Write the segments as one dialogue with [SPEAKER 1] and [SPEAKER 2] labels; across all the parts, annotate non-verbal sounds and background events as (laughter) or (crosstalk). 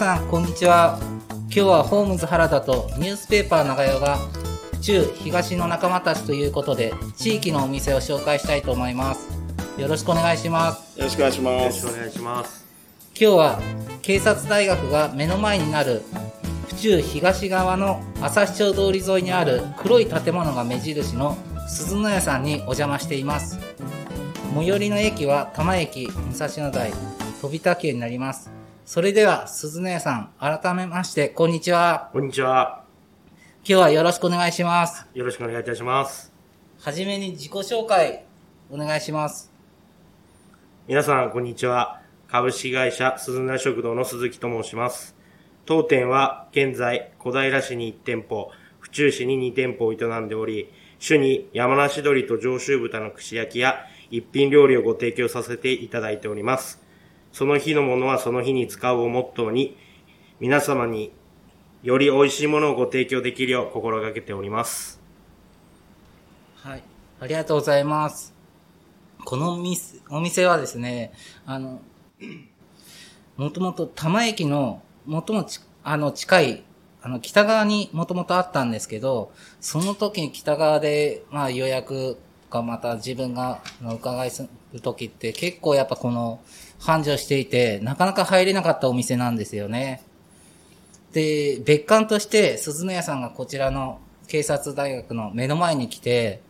[SPEAKER 1] さん、こんにちは。今日はホームズ原田とニュースペーパー長代が、府中東の仲間たちということで、地域のお店を紹介したいと思います。よろしくお願いします。
[SPEAKER 2] よろしくお願いします。
[SPEAKER 3] よろしくお願いします。
[SPEAKER 1] 今日は警察大学が目の前になる府中東側の朝日町通り沿いにある黒い建物が目印の鈴の屋さんにお邪魔しています最寄りの駅は多摩駅武蔵野台飛田急になりますそれでは鈴の屋さん改めましてこんにちは
[SPEAKER 3] こんにちは。
[SPEAKER 1] 今日はよろしくお願いします
[SPEAKER 3] よろしくお願いいたします。
[SPEAKER 1] はじめに自己紹介お願いします
[SPEAKER 3] 皆さん、こんにちは。株式会社鈴名食堂の鈴木と申します。当店は現在、小平市に1店舗、府中市に2店舗を営んでおり、主に山梨鶏と上州豚の串焼きや一品料理をご提供させていただいております。その日のものはその日に使うをモットーに、皆様により美味しいものをご提供できるよう心がけております。
[SPEAKER 1] はい。ありがとうございます。このお店お店はですね、あの、もともと多摩駅の最もちあの近い、あの北側にもともとあったんですけど、その時に北側で、まあ予約かまた自分が伺いする時って結構やっぱこの繁盛していて、なかなか入れなかったお店なんですよね。で、別館として鈴の屋さんがこちらの警察大学の目の前に来て、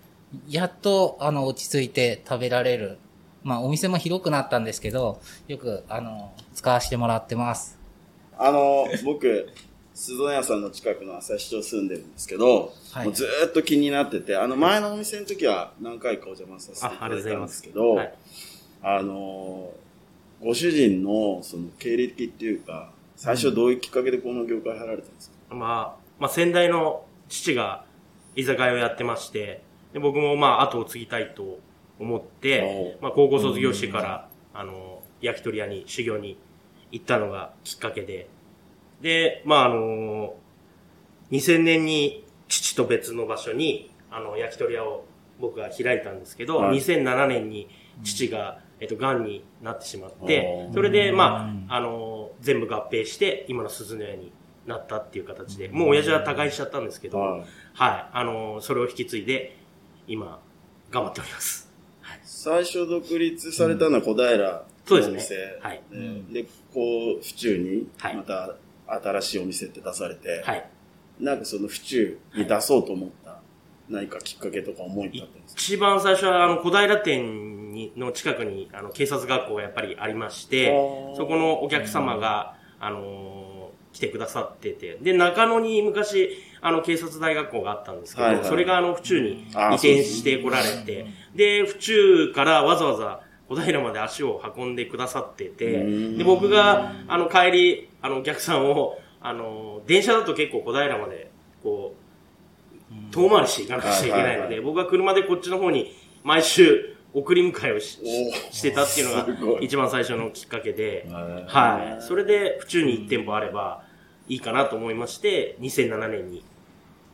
[SPEAKER 1] やっとあの落ち着いて食べられる。まあお店も広くなったんですけど、よくあの、使わせてもらってます。
[SPEAKER 2] あの、僕、鈴の屋さんの近くの朝日町住んでるんですけど、
[SPEAKER 1] はい。
[SPEAKER 2] もうずーっと気になってて、あの前のお店の時は何回かお邪魔させていただいたんですすけど、
[SPEAKER 3] はい
[SPEAKER 2] あの、ご主人のその経歴っていうか、最初どういうきっかけでこの業界入られたんですか、
[SPEAKER 3] まあ、まあ、先代の父が居酒屋をやってまして、で僕もまあ、後を継ぎたいと思って、
[SPEAKER 2] お
[SPEAKER 3] まあ、高校卒業してから、あの、焼き鳥屋に修行に行ったのがきっかけで、で、まあ、あの、2000年に父と別の場所に、あの、焼き鳥屋を僕が開いたんですけど、
[SPEAKER 2] はい。
[SPEAKER 3] 2007年に父が、えっと、癌になってしまってそれで、まあ、あの、全部合併して、今の鈴の屋になったっていう形で、もう親父は他界しちゃったんですけど、
[SPEAKER 2] はい。
[SPEAKER 3] はい、あの、それを引き継いで、今、頑張っております。
[SPEAKER 2] 最初独立されたのは小平の
[SPEAKER 3] そうですね。
[SPEAKER 2] お店
[SPEAKER 3] はい。
[SPEAKER 2] で、でこう、府中に
[SPEAKER 3] はい。
[SPEAKER 2] また新しいお店って出されて、
[SPEAKER 3] はい。
[SPEAKER 2] なんかその府中に出そうと思った何かきっかけとか思い立ったんですか？
[SPEAKER 3] 一番最初は、あの、小平店にの近くに、あの、警察学校がやっぱりありましてそこのお客様が、あのー来てくださってて、で、中野に昔、あの、警察大学校があったんですけど、
[SPEAKER 2] はいはい。
[SPEAKER 3] それがあの、府中に移転してこられて、で、府中からわざわざ小平まで足を運んでくださってて、
[SPEAKER 2] うん。
[SPEAKER 3] で、僕が、あの、帰り、あの、お客さんを、あの、電車だと結構小平まで、こう、遠回りしていかなくちゃいけないので、僕は車でこっちの方に毎週送り迎えをししてたっていうのが一番最初のきっかけで、
[SPEAKER 2] ー
[SPEAKER 3] はい。それで府中に1店舗あればいいかなと思いまして、2007年に、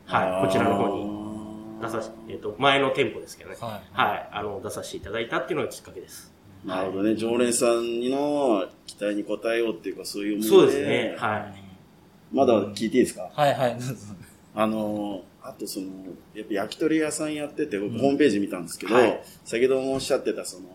[SPEAKER 3] はい、こちらの方に出させ、えっ、と、前の店舗ですけどね、
[SPEAKER 1] は
[SPEAKER 3] はい、あの、出させていただいたっていうのがきっかけです。
[SPEAKER 2] なるほどね。常連さんの期待に応えようっていうか、そういうもの
[SPEAKER 3] そうですね、はい。
[SPEAKER 2] まだ聞いていいですか？
[SPEAKER 1] はいはい。
[SPEAKER 2] あの、あとその、やっぱ焼き鳥屋さんやってて、僕ホームページ見たんですけど、
[SPEAKER 3] はい
[SPEAKER 2] 先ほどもおっしゃってた、その、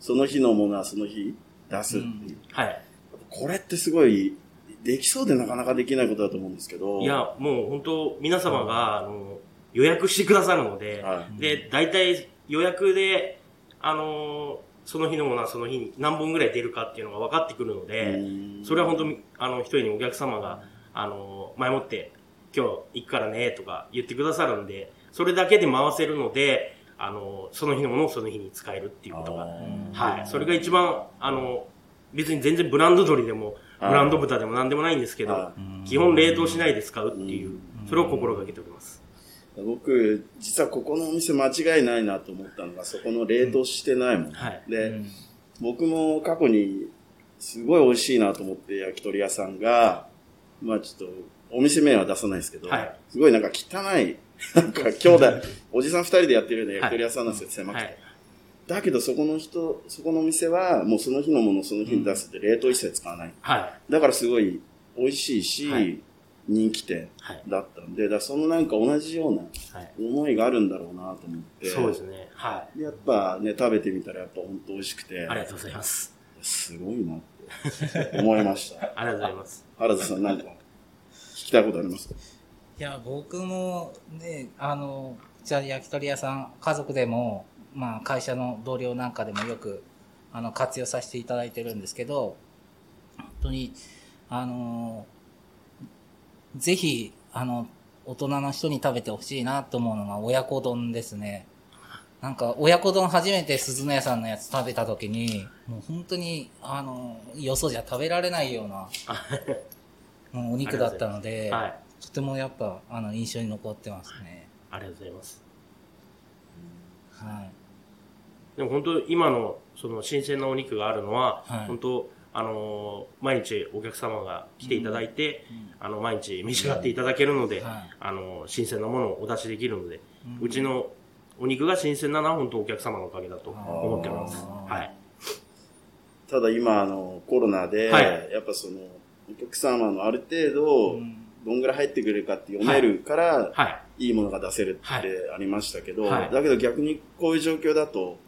[SPEAKER 2] その日のものはその日出すっていう。
[SPEAKER 3] はい。
[SPEAKER 2] これってすごい、できそうでなかなかできないことだと思うんですけど。
[SPEAKER 3] いや、もう本当皆様が、あの、予約してくださるので、
[SPEAKER 2] は
[SPEAKER 3] で、大体予約で、あの、その日のものはその日に何本ぐらい出るかっていうのが分かってくるので、
[SPEAKER 2] うん。
[SPEAKER 3] それは本当に、あの、一人にお客様が、あの、前もって、今日行くからね、とか言ってくださるんで、それだけで回せるので、あの、その日のものをその日に使えるっていうことが、はい。それが一番、あの、別に全然ブランド鶏でも、ブ
[SPEAKER 2] はい。
[SPEAKER 3] ランド豚でも何でもないんですけど
[SPEAKER 2] は、
[SPEAKER 3] 基本冷凍しないで使うっていう、それを心がけております。
[SPEAKER 2] 僕、実はここのお店間違いないなと思ったのが、そこの冷凍してないもん。
[SPEAKER 3] はい
[SPEAKER 2] で、僕も過去にすごい美味しいなと思って焼き鳥屋さんが、まあちょっと、お店名は出さないですけど、
[SPEAKER 3] はい
[SPEAKER 2] すごいなんか汚い、なんか兄弟、(laughs) おじさん二人でやってるような焼き鳥屋さんなんですよ、狭くて。
[SPEAKER 3] はい。
[SPEAKER 2] だけどそこの人、そこのお店はもうその日のものをその日に出すって冷凍一切使わない。
[SPEAKER 3] はい。
[SPEAKER 2] だからすごい美味しいし、
[SPEAKER 3] はい
[SPEAKER 2] 人気店
[SPEAKER 3] はい。
[SPEAKER 2] だったんで、だからそのなんか同じような
[SPEAKER 3] はい。
[SPEAKER 2] 思いがあるんだろうなと思って。
[SPEAKER 3] そうですね。はい。
[SPEAKER 2] やっぱね、食べてみたらやっぱ本当美味しくて、
[SPEAKER 3] ありがとうございます。
[SPEAKER 2] すごいなって思いました。(laughs)
[SPEAKER 3] ありがとうございます。
[SPEAKER 2] 原田さんなんか聞きたいことありますか？
[SPEAKER 1] いや、僕もね、あの、じゃあ焼き鳥屋さん、家族でも、まあ会社の同僚なんかでもよく、あの、活用させていただいてるんですけど、本当に、あの、ぜひ、あの、大人の人に食べてほしいなと思うのが親子丼ですね。なんか、親子丼初めて鈴の屋さんのやつ食べた時に、もう本当に、あの、よそじゃ食べられないような、(laughs) もうお肉だったので、
[SPEAKER 3] はい。
[SPEAKER 1] とてもやっぱ、あの、印象に残ってますね。
[SPEAKER 3] ありがとうございます。
[SPEAKER 1] はい。
[SPEAKER 3] でも本当今のその新鮮なお肉があるのは、
[SPEAKER 1] はい
[SPEAKER 3] 本当あのー毎日お客様が来ていただいて、あの毎日召し上がっていただけるので、
[SPEAKER 1] はい
[SPEAKER 3] あのー新鮮なものをお出しできるので、
[SPEAKER 1] う
[SPEAKER 3] うんちのお肉が新鮮なのは本当お客様のおかげだと思ってます。はい。
[SPEAKER 2] ただ今あのコロナで、
[SPEAKER 3] はい。
[SPEAKER 2] やっぱそのお客様のある程度、
[SPEAKER 1] うん。
[SPEAKER 2] どんぐらい入ってくれるかって読めるから、
[SPEAKER 3] はい。
[SPEAKER 2] い、いものが出せる
[SPEAKER 3] はい。
[SPEAKER 2] ってありましたけど、
[SPEAKER 3] はい。
[SPEAKER 2] だけど逆にこういう状況だと、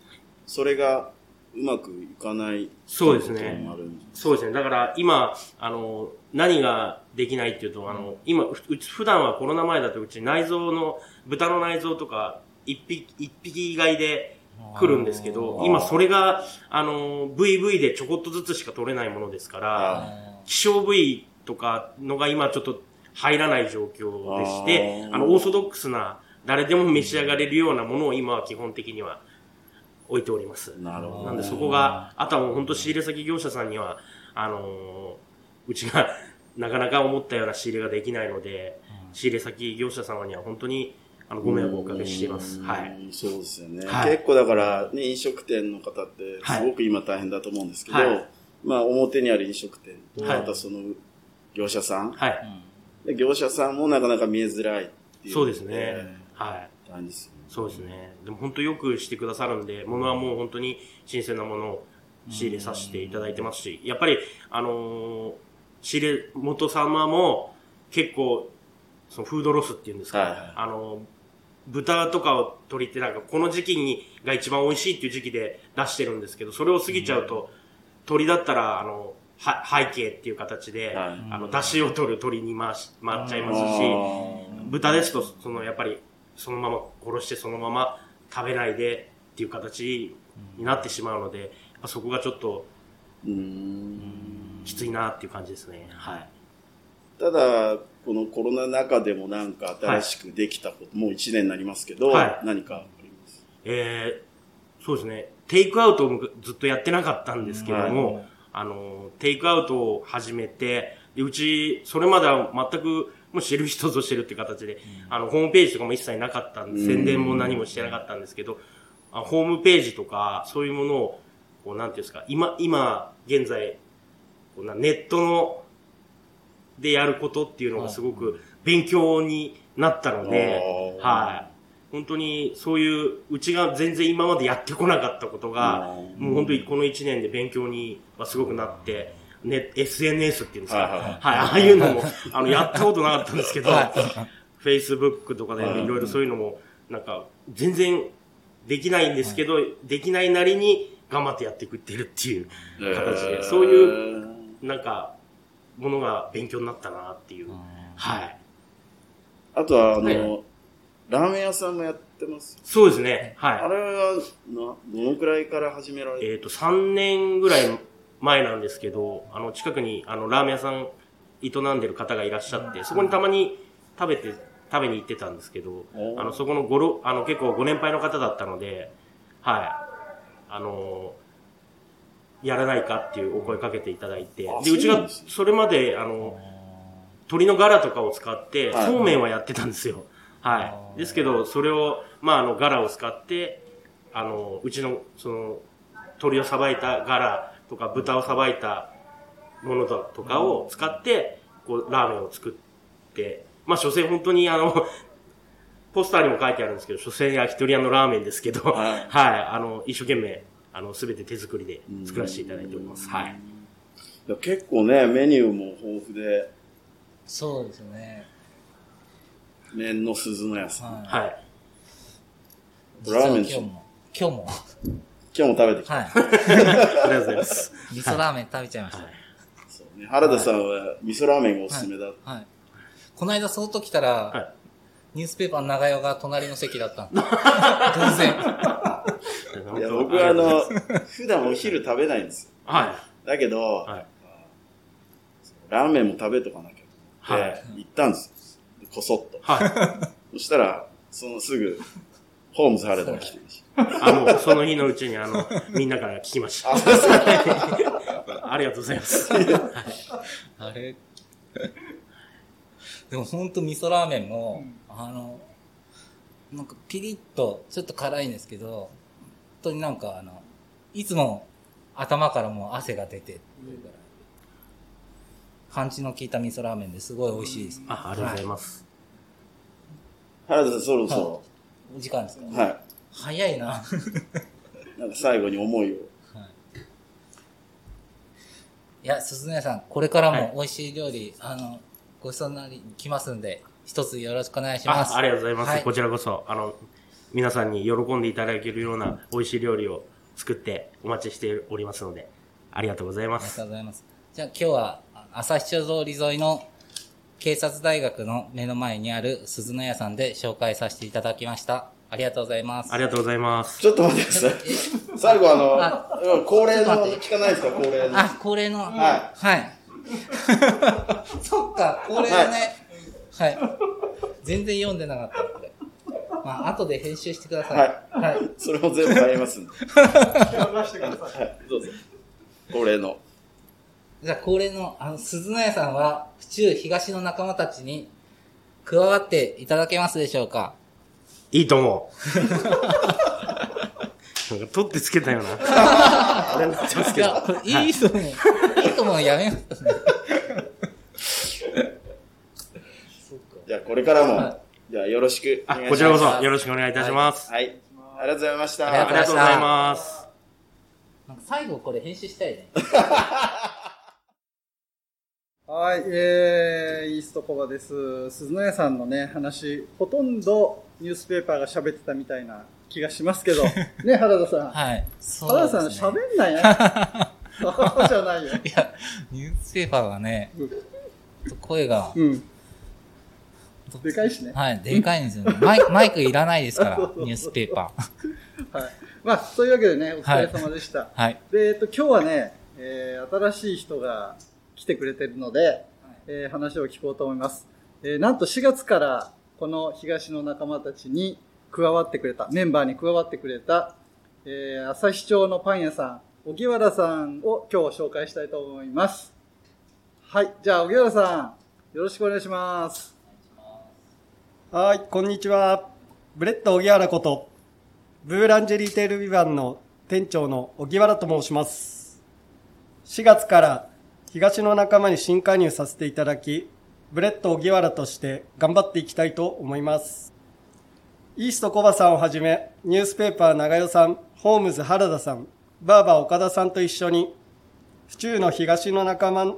[SPEAKER 2] それがうまくいかない
[SPEAKER 3] そうですね。そうですね。だから今、あの、何ができないっていうと、あの、今、ううち、普段はコロナ前だとうち内臓の、豚の内臓とか、一匹、一匹買いで来るんですけど今それが、あの、VV でちょこっとずつしか取れないものですから、
[SPEAKER 2] あ
[SPEAKER 3] 希少部位とかのが今ちょっと入らない状況でして
[SPEAKER 2] あ
[SPEAKER 3] の、オーソドックスな、誰でも召し上がれるようなものを今は基本的には置いております。
[SPEAKER 2] なるほど。
[SPEAKER 3] なんでそこが、あとはもう本当仕入れ先業者さんには、あのーうちが (laughs) なかなか思ったような仕入れができないので、仕入れ先業者様には本当にあのご迷惑をおかけしています。
[SPEAKER 2] うん
[SPEAKER 3] はい。。
[SPEAKER 2] そうですよね。
[SPEAKER 3] はい
[SPEAKER 2] 結構だから、ね、飲食店の方って、すごく今大変だと思うんですけど、
[SPEAKER 3] はい
[SPEAKER 2] まあ表にある飲食店と、
[SPEAKER 3] はい
[SPEAKER 2] またその業者さん、
[SPEAKER 3] はい。
[SPEAKER 2] で業者さんもなかなか見えづらいっていう。
[SPEAKER 3] そうですね。はい。
[SPEAKER 2] 大変ですよね。
[SPEAKER 3] そうですね。でも本当よくしてくださるんで、物はもう本当に新鮮なものを仕入れさせていただいてますし、やっぱり、あのー仕入れ元様も結構、そのフードロスっていうんですか、
[SPEAKER 2] はいはい。
[SPEAKER 3] あのー豚とかを取りってなんかこの時期にが一番美味しいっていう時期で出してるんですけど、それを過ぎちゃうと、鳥だったら、あの、は背景っていう形で、
[SPEAKER 2] はい。
[SPEAKER 3] あの、出汁を取る鳥に回し、回っちゃいますし、
[SPEAKER 2] あ
[SPEAKER 3] 豚ですと、そのやっぱり、そのまま殺してそのまま食べないでっていう形になってしまうので、やっぱそこがちょっときついなっていう感じですね。はい。
[SPEAKER 2] ただ、このコロナ禍でもなんか新しくできたこと、もう1年になりますけど、
[SPEAKER 3] はい
[SPEAKER 2] 何かあります？
[SPEAKER 3] えー、そうですね。テイクアウトをずっとやってなかったんですけども、あの、テイクアウトを始めて、でうち、それまでは全く、もう知る人ぞ知るって形で、あの、ホームページとかも一切なかったんで、
[SPEAKER 2] うん
[SPEAKER 3] 宣伝も何もしてなかったんですけど、あホームページとか、そういうものを、こう、なんていうんですか、今、今、現在、こうなネットの、でやることっていうのがすごく勉強になったので、はい。本当にそういう、うちが全然今までやってこなかったことが、
[SPEAKER 2] うん
[SPEAKER 3] もう本当にこの1年で勉強にはすごくなって、ね、SNS っていうんですか。
[SPEAKER 2] はいはい
[SPEAKER 3] ああいうのも、あの、やったことなかったんですけど、Facebook とかでいろいろそういうのも、なんか、全然できないんですけど、できないなりに頑張ってやっていくってるっていう形で、そういう、なんか、ものが勉強になったなっていう。はい。
[SPEAKER 2] あとは、あの、
[SPEAKER 3] はい
[SPEAKER 2] ラーメン屋さんもやってます？
[SPEAKER 3] そうですね。はい。
[SPEAKER 2] あれは、な、どのくらいから始められて
[SPEAKER 3] えっ、と、3年ぐらい前なんですけど、あの、近くに、あの、ラーメン屋さん営んでる方がいらっしゃって、そこにたまに食べて、食べに行ってたんですけどあの、そこのごろ、あの、結構ご年配の方だったので、はい。あの、やらないかっていうお声かけていただいて
[SPEAKER 2] あ、
[SPEAKER 3] で、うちが
[SPEAKER 2] そ
[SPEAKER 3] れまで、あの、鶏のガラとかを使って、
[SPEAKER 2] はい
[SPEAKER 3] そうめんはやってたんですよ。はい。ですけど、それを、まあ、あの、ガラを使って、あの、うちの、その、鶏をさばいたガラとか豚をさばいたものだとかを使って、こう、ラーメンを作って、まあ、所詮本当にあの、ポスターにも書いてあるんですけど、所詮焼き鳥屋のラーメンですけど、
[SPEAKER 2] は
[SPEAKER 3] はいい、あの、一生懸命、あの、すべて手作りで作らせていただいております。はい。
[SPEAKER 2] 結構ね、メニューも豊富で、
[SPEAKER 1] そうですね。
[SPEAKER 2] 麺の鈴の屋さん。
[SPEAKER 1] はい。
[SPEAKER 3] はい。
[SPEAKER 2] ラーメン
[SPEAKER 1] 今日も、今日も、
[SPEAKER 2] 今日も食べてきた。
[SPEAKER 1] はい。
[SPEAKER 3] ありがとうございます。
[SPEAKER 1] 味噌ラーメン食べちゃいました。はい。
[SPEAKER 2] そうね、原田さんは味噌ラーメンがおすすめだ。
[SPEAKER 1] この間、その時来たら、
[SPEAKER 3] はい
[SPEAKER 1] ニュースペーパーの長代が隣の席だったの。偶然。
[SPEAKER 2] いや、僕はあの、普段お昼食べないんですよ。
[SPEAKER 3] は
[SPEAKER 2] だけど、
[SPEAKER 3] い。はい。
[SPEAKER 2] ラーメンも食べとかなきゃ。
[SPEAKER 3] は
[SPEAKER 2] で、行ったんですよ。こそっと。
[SPEAKER 3] はい。
[SPEAKER 2] そしたら、そのすぐ、ホームズ原田が来てるし。
[SPEAKER 3] あ、もうその日のうちにあの、(laughs) みんなから聞きました。(laughs) ありがとうございます。
[SPEAKER 1] あれ？でもほんと味噌ラーメンも、あの、なんかピリッと、ちょっと辛いんですけど、本当になんかあの、いつも頭からもう汗が出てパンチの効いた味噌ラーメンですごい美味しいです。
[SPEAKER 3] あ、ありがとうございます。
[SPEAKER 2] 原田さん、そろそろ、
[SPEAKER 1] お時間ですか？
[SPEAKER 2] は
[SPEAKER 1] 早いな。
[SPEAKER 2] い。(laughs) なんか最後に思いを。
[SPEAKER 1] いや、鈴音さん、これから
[SPEAKER 3] はい
[SPEAKER 1] も美味しい料理、あの、ごちそうになりに来ますんで、一つよろしくお願いします。
[SPEAKER 3] あありがとうございます、
[SPEAKER 1] はい
[SPEAKER 3] こちらこそ、あの、皆さんに喜んでいただけるような美味しい料理を作ってお待ちしておりますので、ありがとうございます
[SPEAKER 1] ありがと。うございます。じゃあ今日は、あ朝日町通り沿いの警察大学の目の前にある鈴の屋さんで紹介させていただきました。ありがとうございます。
[SPEAKER 3] ありがとうございます。
[SPEAKER 2] ちょっと待ってください。(laughs) 最後あの、うん恒例の聞かないですか、恒例の。
[SPEAKER 1] あ、恒例の。
[SPEAKER 2] は
[SPEAKER 1] はい。(laughs) そっか、恒例のね。はい。全然読んでなかった、これ。まあ、後で編集してください。
[SPEAKER 2] はい
[SPEAKER 1] はい。
[SPEAKER 2] それも全部入りますんで。(laughs) はい、どうぞ。恒例の。
[SPEAKER 1] じゃあ、恒例の、あの、鈴の屋さんは、府中東の仲間たちに加わっていただけますでしょうか？
[SPEAKER 3] いいと思う。(laughs) なんか取ってつけたような。あれになってますけど。
[SPEAKER 1] いや、これいいと思う。いいと思う。やめますね。(laughs)
[SPEAKER 2] じゃあ、これからも、
[SPEAKER 1] は
[SPEAKER 2] じゃあ、よろしくお
[SPEAKER 3] あ、
[SPEAKER 2] 願いします。
[SPEAKER 3] こちらこそよろしくお願いいたします。
[SPEAKER 2] はい。ありがとうございました。
[SPEAKER 1] ありが
[SPEAKER 3] ありがとうございます。
[SPEAKER 1] なんか最後これ編集したいね。(laughs)
[SPEAKER 4] はい、えー、イーストコバです。鈴野屋さんのね、話、ほとんどニュースペーパーが喋ってたみたいな気がしますけど、(laughs) ね、原田さん。
[SPEAKER 1] はい。そ
[SPEAKER 4] 原田さん喋んないね。(laughs) そうじゃないよ。
[SPEAKER 1] いや、ニュースペーパーがね、声が、
[SPEAKER 4] うん。でかいしね。
[SPEAKER 1] はい、でかいんですよね。マイク、(laughs) マイクいらないですから、ニュースペーパー。
[SPEAKER 4] はい。まあ、そういうわけでね、お疲れ様でした。
[SPEAKER 1] はい。
[SPEAKER 4] で、えっと、今日はね、えー、新しい人が来てくれてるので、えー話を聞こうと思います。えー、なんと4月から、この東の仲間たちに加わってくれた、メンバーに加わってくれた、えー、朝日町のパン屋さん、荻原さんを今日紹介したいと思います。はい。じゃあ、荻原さん、よろしくお願いします。
[SPEAKER 5] はい、こんにちは。ブレッド荻原こと、ブーランジェリーテールビバンの店長の荻原と申します。4月から東の仲間に新加入させていただき、ブレッド荻原として頑張っていきたいと思います。イーストコバさんをはじめ、ニュースペーパー長代さん、ホームズ原田さん、バーバー岡田さんと一緒に、府中の東の仲間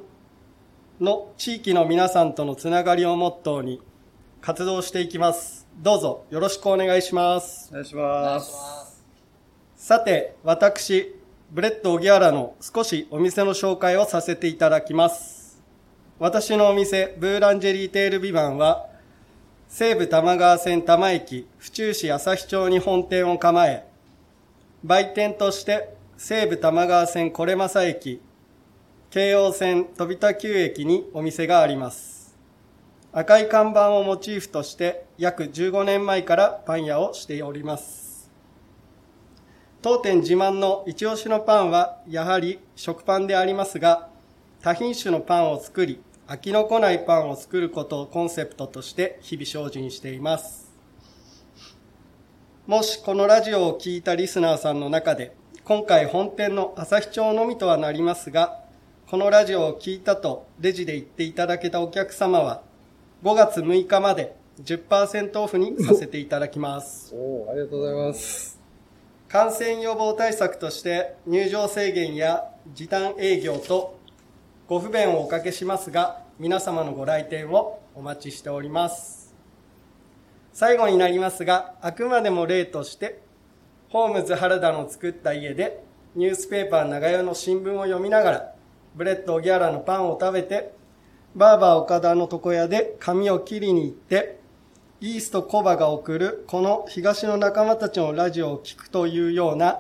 [SPEAKER 5] の地域の皆さんとのつながりをモットーに、活動していきます。どうぞよろしくお願いします。
[SPEAKER 4] お願いしま
[SPEAKER 1] す。
[SPEAKER 5] さて、私、ブレッド荻原の少しお店の紹介をさせていただきます。私のお店、ブーランジェリーテールビバンは、西武玉川線多摩駅、府中市旭町に本店を構え、売店として西武玉川線これまさ駅、京王線飛田急駅にお店があります。赤い看板をモチーフとして約15年前からパン屋をしております。当店自慢の一押しのパンはやはり食パンでありますが、多品種のパンを作り、飽きのこないパンを作ることをコンセプトとして日々精進しています。もしこのラジオを聞いたリスナーさんの中で、今回本店の朝日町のみとはなりますが、このラジオを聞いたとレジで言っていただけたお客様は、5月6日まで10%オフにさせていただきます。
[SPEAKER 4] おおありがとうございます。
[SPEAKER 5] 感染予防対策として入場制限や時短営業とご不便をおかけしますが、皆様のご来店をお待ちしております。最後になりますが、あくまでも例として、ホームズ原田の作った家で、ニュースペーパー長屋の新聞を読みながら、ブレッド荻原のパンを食べて、バーバー岡田の床屋で髪を切りに行って、イーストコバが送るこの東の仲間たちのラジオを聞くというような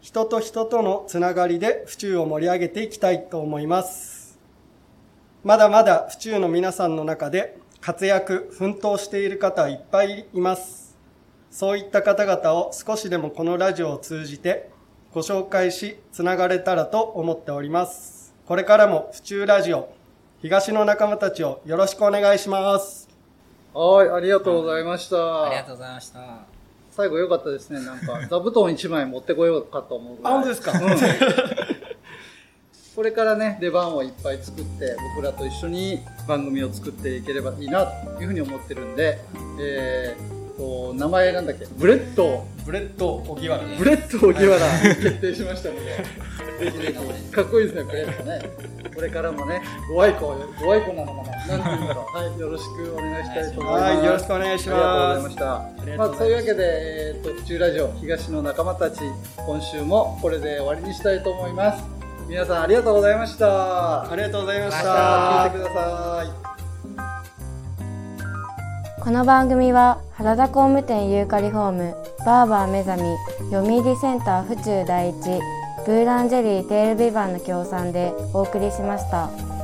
[SPEAKER 5] 人と人とのつながりで府中を盛り上げていきたいと思います。まだまだ府中の皆さんの中で活躍、奮闘している方いっぱいいます。そういった方々を少しでもこのラジオを通じてご紹介し、つながれたらと思っております。これからも府中ラジオ、東の仲間たちをよろしくお願いします。
[SPEAKER 4] はい、ありがとうございました。
[SPEAKER 1] ありがとうございました。
[SPEAKER 4] 最後良かったですね。なんか、(laughs) 座布団一枚持ってこようかと思うぐらい。
[SPEAKER 5] あ、本当ですか、
[SPEAKER 4] これからね、出番をいっぱい作って、僕らと一緒に番組を作っていければいいな、というふうに思ってるんで、えーと、名前なんだっけ？ブレッド、
[SPEAKER 5] ブレッド・オギワラ
[SPEAKER 4] ブレッド・オギワラ決定しましたので、ぜひぜひ、かっこいいですね、ブレッドね。これからもね、ご愛顧、ご愛顧なのかななんて言うんだろう。はい、よろしくお願いしたいと思います。
[SPEAKER 5] はい、よろしくお願いし
[SPEAKER 4] ありがとうござい
[SPEAKER 5] ま。
[SPEAKER 4] ますした。まあ、
[SPEAKER 5] ます
[SPEAKER 4] そういうわけで、えっ、と、府中ラジオ東の仲間たち、今週もこれで終わりにしたいと思います。皆さんありがとうございました。
[SPEAKER 5] ありがとうございまし
[SPEAKER 4] 聞い
[SPEAKER 5] た
[SPEAKER 4] て。ください。
[SPEAKER 6] この番組は原田工務店ユーカリホームバーバー目覚み読売センター府中第一ブーランジェリーテールビバンの協賛でお送りしました。